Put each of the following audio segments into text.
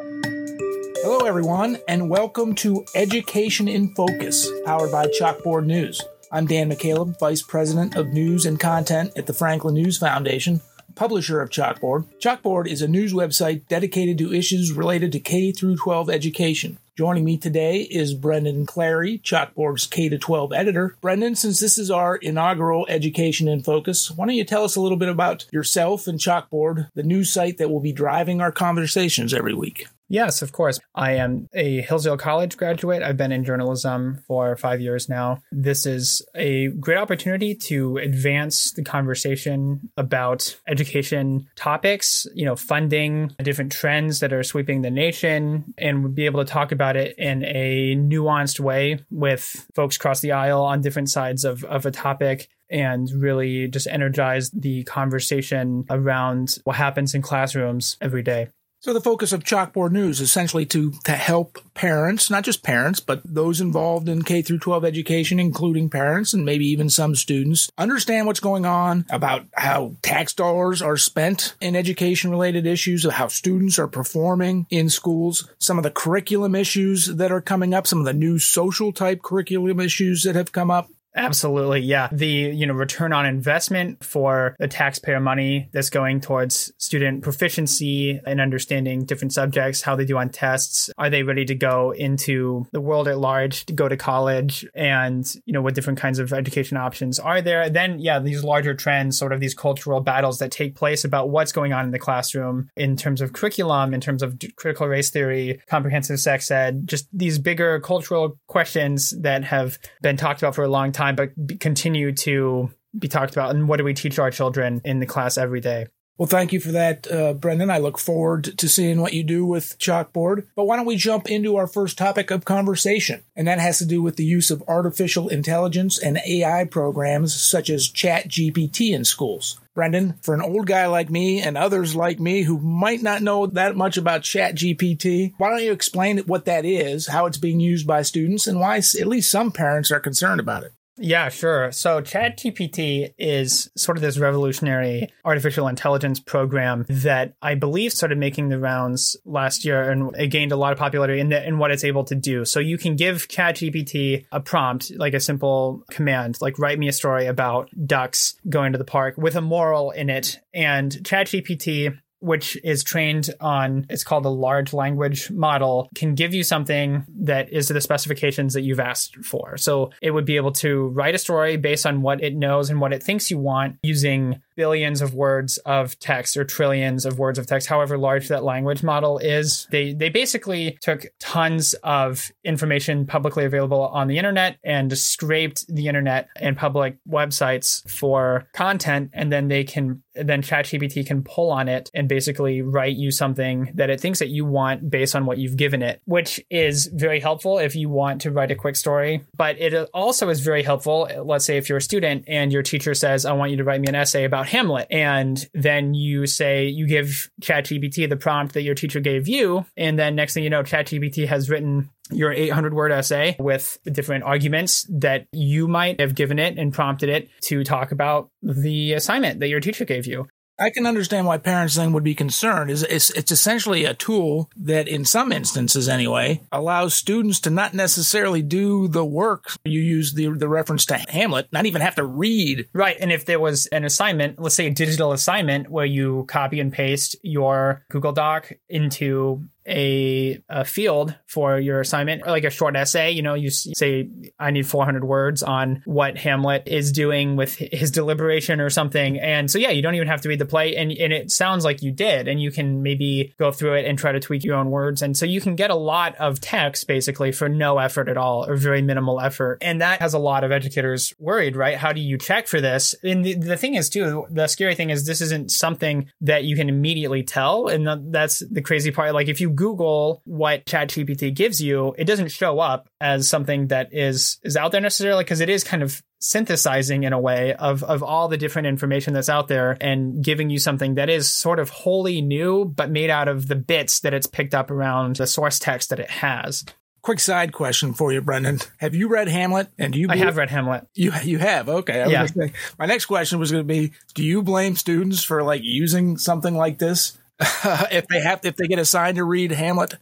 Hello, everyone, and welcome to Education in Focus, powered by Chalkboard News. I'm Dan McCaleb, Vice President of News and Content at the Franklin News Foundation, publisher of Chalkboard. Chalkboard is a news website dedicated to issues related to K through 12 education. Joining me today is Brendan Clarey, Chalkboard's K 12 editor. Brendan, since this is our inaugural Education in Focus, why don't you tell us a little bit about yourself and Chalkboard, the news site that will be driving our conversations every week? Yes, of course. I am a Hillsdale College graduate. I've been in journalism for five years now. This is a great opportunity to advance the conversation about education topics, you know, funding, different trends that are sweeping the nation, and be able to talk about it in a nuanced way with folks across the aisle on different sides of, of a topic and really just energize the conversation around what happens in classrooms every day. So the focus of Chalkboard News is essentially to, to help parents, not just parents, but those involved in K through 12 education, including parents and maybe even some students, understand what's going on about how tax dollars are spent in education related issues, of how students are performing in schools, some of the curriculum issues that are coming up, some of the new social type curriculum issues that have come up. Absolutely. Yeah. The, you know, return on investment for the taxpayer money that's going towards student proficiency and understanding different subjects, how they do on tests. Are they ready to go into the world at large, to go to college and, you know, what different kinds of education options are there? Then, yeah, these larger trends, sort of these cultural battles that take place about what's going on in the classroom in terms of curriculum, in terms of critical race theory, comprehensive sex ed, just these bigger cultural questions that have been talked about for a long time time, but continue to be talked about. And what do we teach our children in the class every day? Well, thank you for that, uh, Brendan. I look forward to seeing what you do with Chalkboard. But why don't we jump into our first topic of conversation? And that has to do with the use of artificial intelligence and AI programs such as ChatGPT in schools. Brendan, for an old guy like me and others like me who might not know that much about ChatGPT, why don't you explain what that is, how it's being used by students, and why at least some parents are concerned about it? Yeah, sure. So ChatGPT is sort of this revolutionary artificial intelligence program that I believe started making the rounds last year and it gained a lot of popularity in, the, in what it's able to do. So you can give ChatGPT a prompt, like a simple command, like write me a story about ducks going to the park with a moral in it. And ChatGPT which is trained on it's called a large language model can give you something that is to the specifications that you've asked for. So it would be able to write a story based on what it knows and what it thinks you want using billions of words of text or trillions of words of text, however large that language model is. They they basically took tons of information publicly available on the internet and scraped the internet and public websites for content, and then they can then ChatGPT can pull on it and basically write you something that it thinks that you want based on what you've given it, which is very helpful if you want to write a quick story. But it also is very helpful, let's say if you're a student and your teacher says, I want you to write me an essay about Hamlet. And then you say, you give ChatGPT the prompt that your teacher gave you. And then next thing you know, ChatGPT has written your 800 word essay with different arguments that you might have given it and prompted it to talk about the assignment that your teacher gave you. I can understand why parents then would be concerned. Is it's, it's essentially a tool that, in some instances anyway, allows students to not necessarily do the work. You use the the reference to Hamlet, not even have to read. Right, and if there was an assignment, let's say a digital assignment, where you copy and paste your Google Doc into a, a, field for your assignment or like a short essay you know you say i need 400 words on what hamlet is doing with his deliberation or something. And so yeah you don't even have to read the play and, and it sounds like you did and you can maybe go through it and try to tweak your own words. And so you can get a lot of text basically for no effort at all or very minimal effort. And that has a lot of educators worried right? How do you check for this? And the, the thing is too the scary thing is this isn't something that you can immediately tell and that's the crazy part. Like if you Google what ChatGPT gives you, it doesn't show up as something that is is out there necessarily because it is kind of synthesizing in a way of of all the different information that's out there and giving you something that is sort of wholly new but made out of the bits that it's picked up around the source text that it has. Quick side question for you, Brendan. Have you read Hamlet? And do you? Believe- I have read Hamlet. You you have okay. I yeah. Say, my next question was going to be: Do you blame students for like using something like this if they have, if they get assigned to read Hamlet,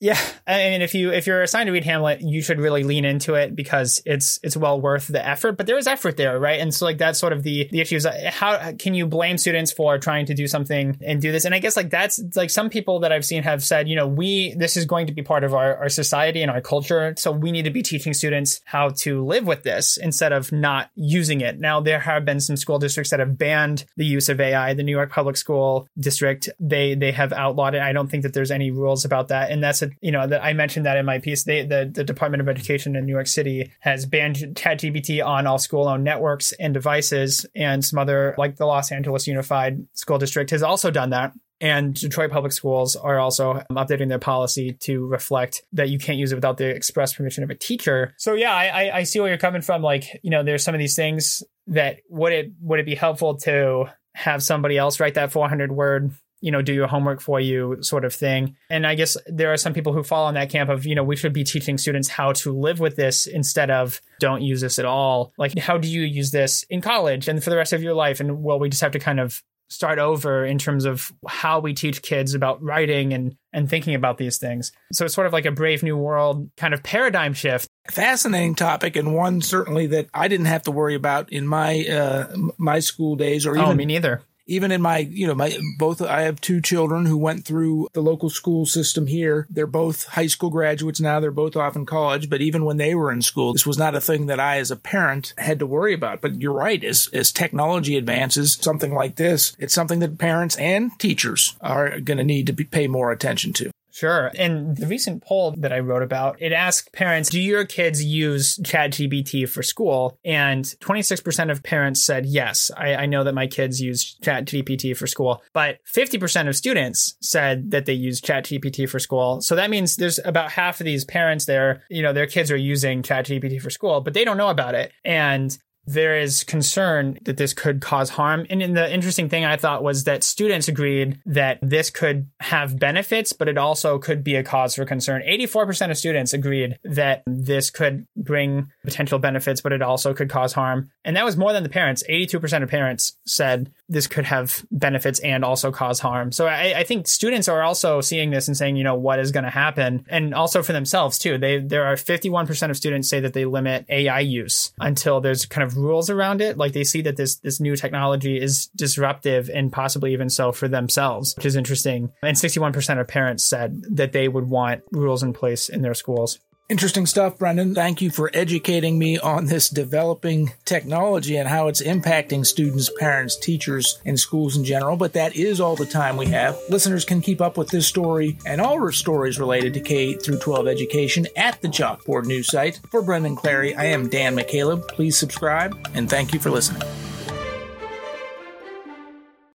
yeah, I mean, if you if you're assigned to read Hamlet, you should really lean into it because it's it's well worth the effort. But there is effort there, right? And so like that's sort of the the issue is uh, how can you blame students for trying to do something and do this? And I guess like that's like some people that I've seen have said, you know, we this is going to be part of our our society and our culture, so we need to be teaching students how to live with this instead of not using it. Now there have been some school districts that have banned the use of AI. The New York Public School District they they have outlawed it. I don't think that there's any rules about that, and that's a you know, that I mentioned that in my piece. They, the the Department of Education in New York City has banned ChatGPT on all school-owned networks and devices, and some other, like the Los Angeles Unified School District, has also done that. And Detroit Public Schools are also updating their policy to reflect that you can't use it without the express permission of a teacher. So yeah, I, I see where you're coming from. Like, you know, there's some of these things that would it would it be helpful to have somebody else write that 400 word you know, do your homework for you sort of thing. And I guess there are some people who fall in that camp of, you know, we should be teaching students how to live with this instead of don't use this at all. Like, how do you use this in college and for the rest of your life? And well, we just have to kind of start over in terms of how we teach kids about writing and and thinking about these things. So it's sort of like a brave new world kind of paradigm shift. Fascinating topic and one certainly that I didn't have to worry about in my uh, my school days or oh, even oh, me neither even in my, you know, my both, I have two children who went through the local school system here. They're both high school graduates now. They're both off in college. But even when they were in school, this was not a thing that I, as a parent, had to worry about. But you're right. As, as technology advances, something like this, it's something that parents and teachers are going to need to be, pay more attention to. Sure. And the recent poll that I wrote about, it asked parents, do your kids use ChatGPT for school? And 26% of parents said, yes, I, I know that my kids use ChatGPT for school. But 50% of students said that they use ChatGPT for school. So that means there's about half of these parents there, you know, their kids are using ChatGPT for school, but they don't know about it. And there is concern that this could cause harm. And the interesting thing I thought was that students agreed that this could have benefits, but it also could be a cause for concern. 84% of students agreed that this could bring potential benefits, but it also could cause harm. And that was more than the parents. 82% of parents said this could have benefits and also cause harm. So I, I think students are also seeing this and saying, you know, what is going to happen? And also for themselves too. They, there are 51% of students say that they limit AI use until there's kind of rules around it. Like they see that this this new technology is disruptive and possibly even so for themselves, which is interesting. And 61% of parents said that they would want rules in place in their schools. Interesting stuff, Brendan. Thank you for educating me on this developing technology and how it's impacting students, parents, teachers, and schools in general. But that is all the time we have. Listeners can keep up with this story and all stories related to K through 12 education at the Chalkboard News site. For Brendan Clarey, I am Dan McCaleb. Please subscribe and thank you for listening.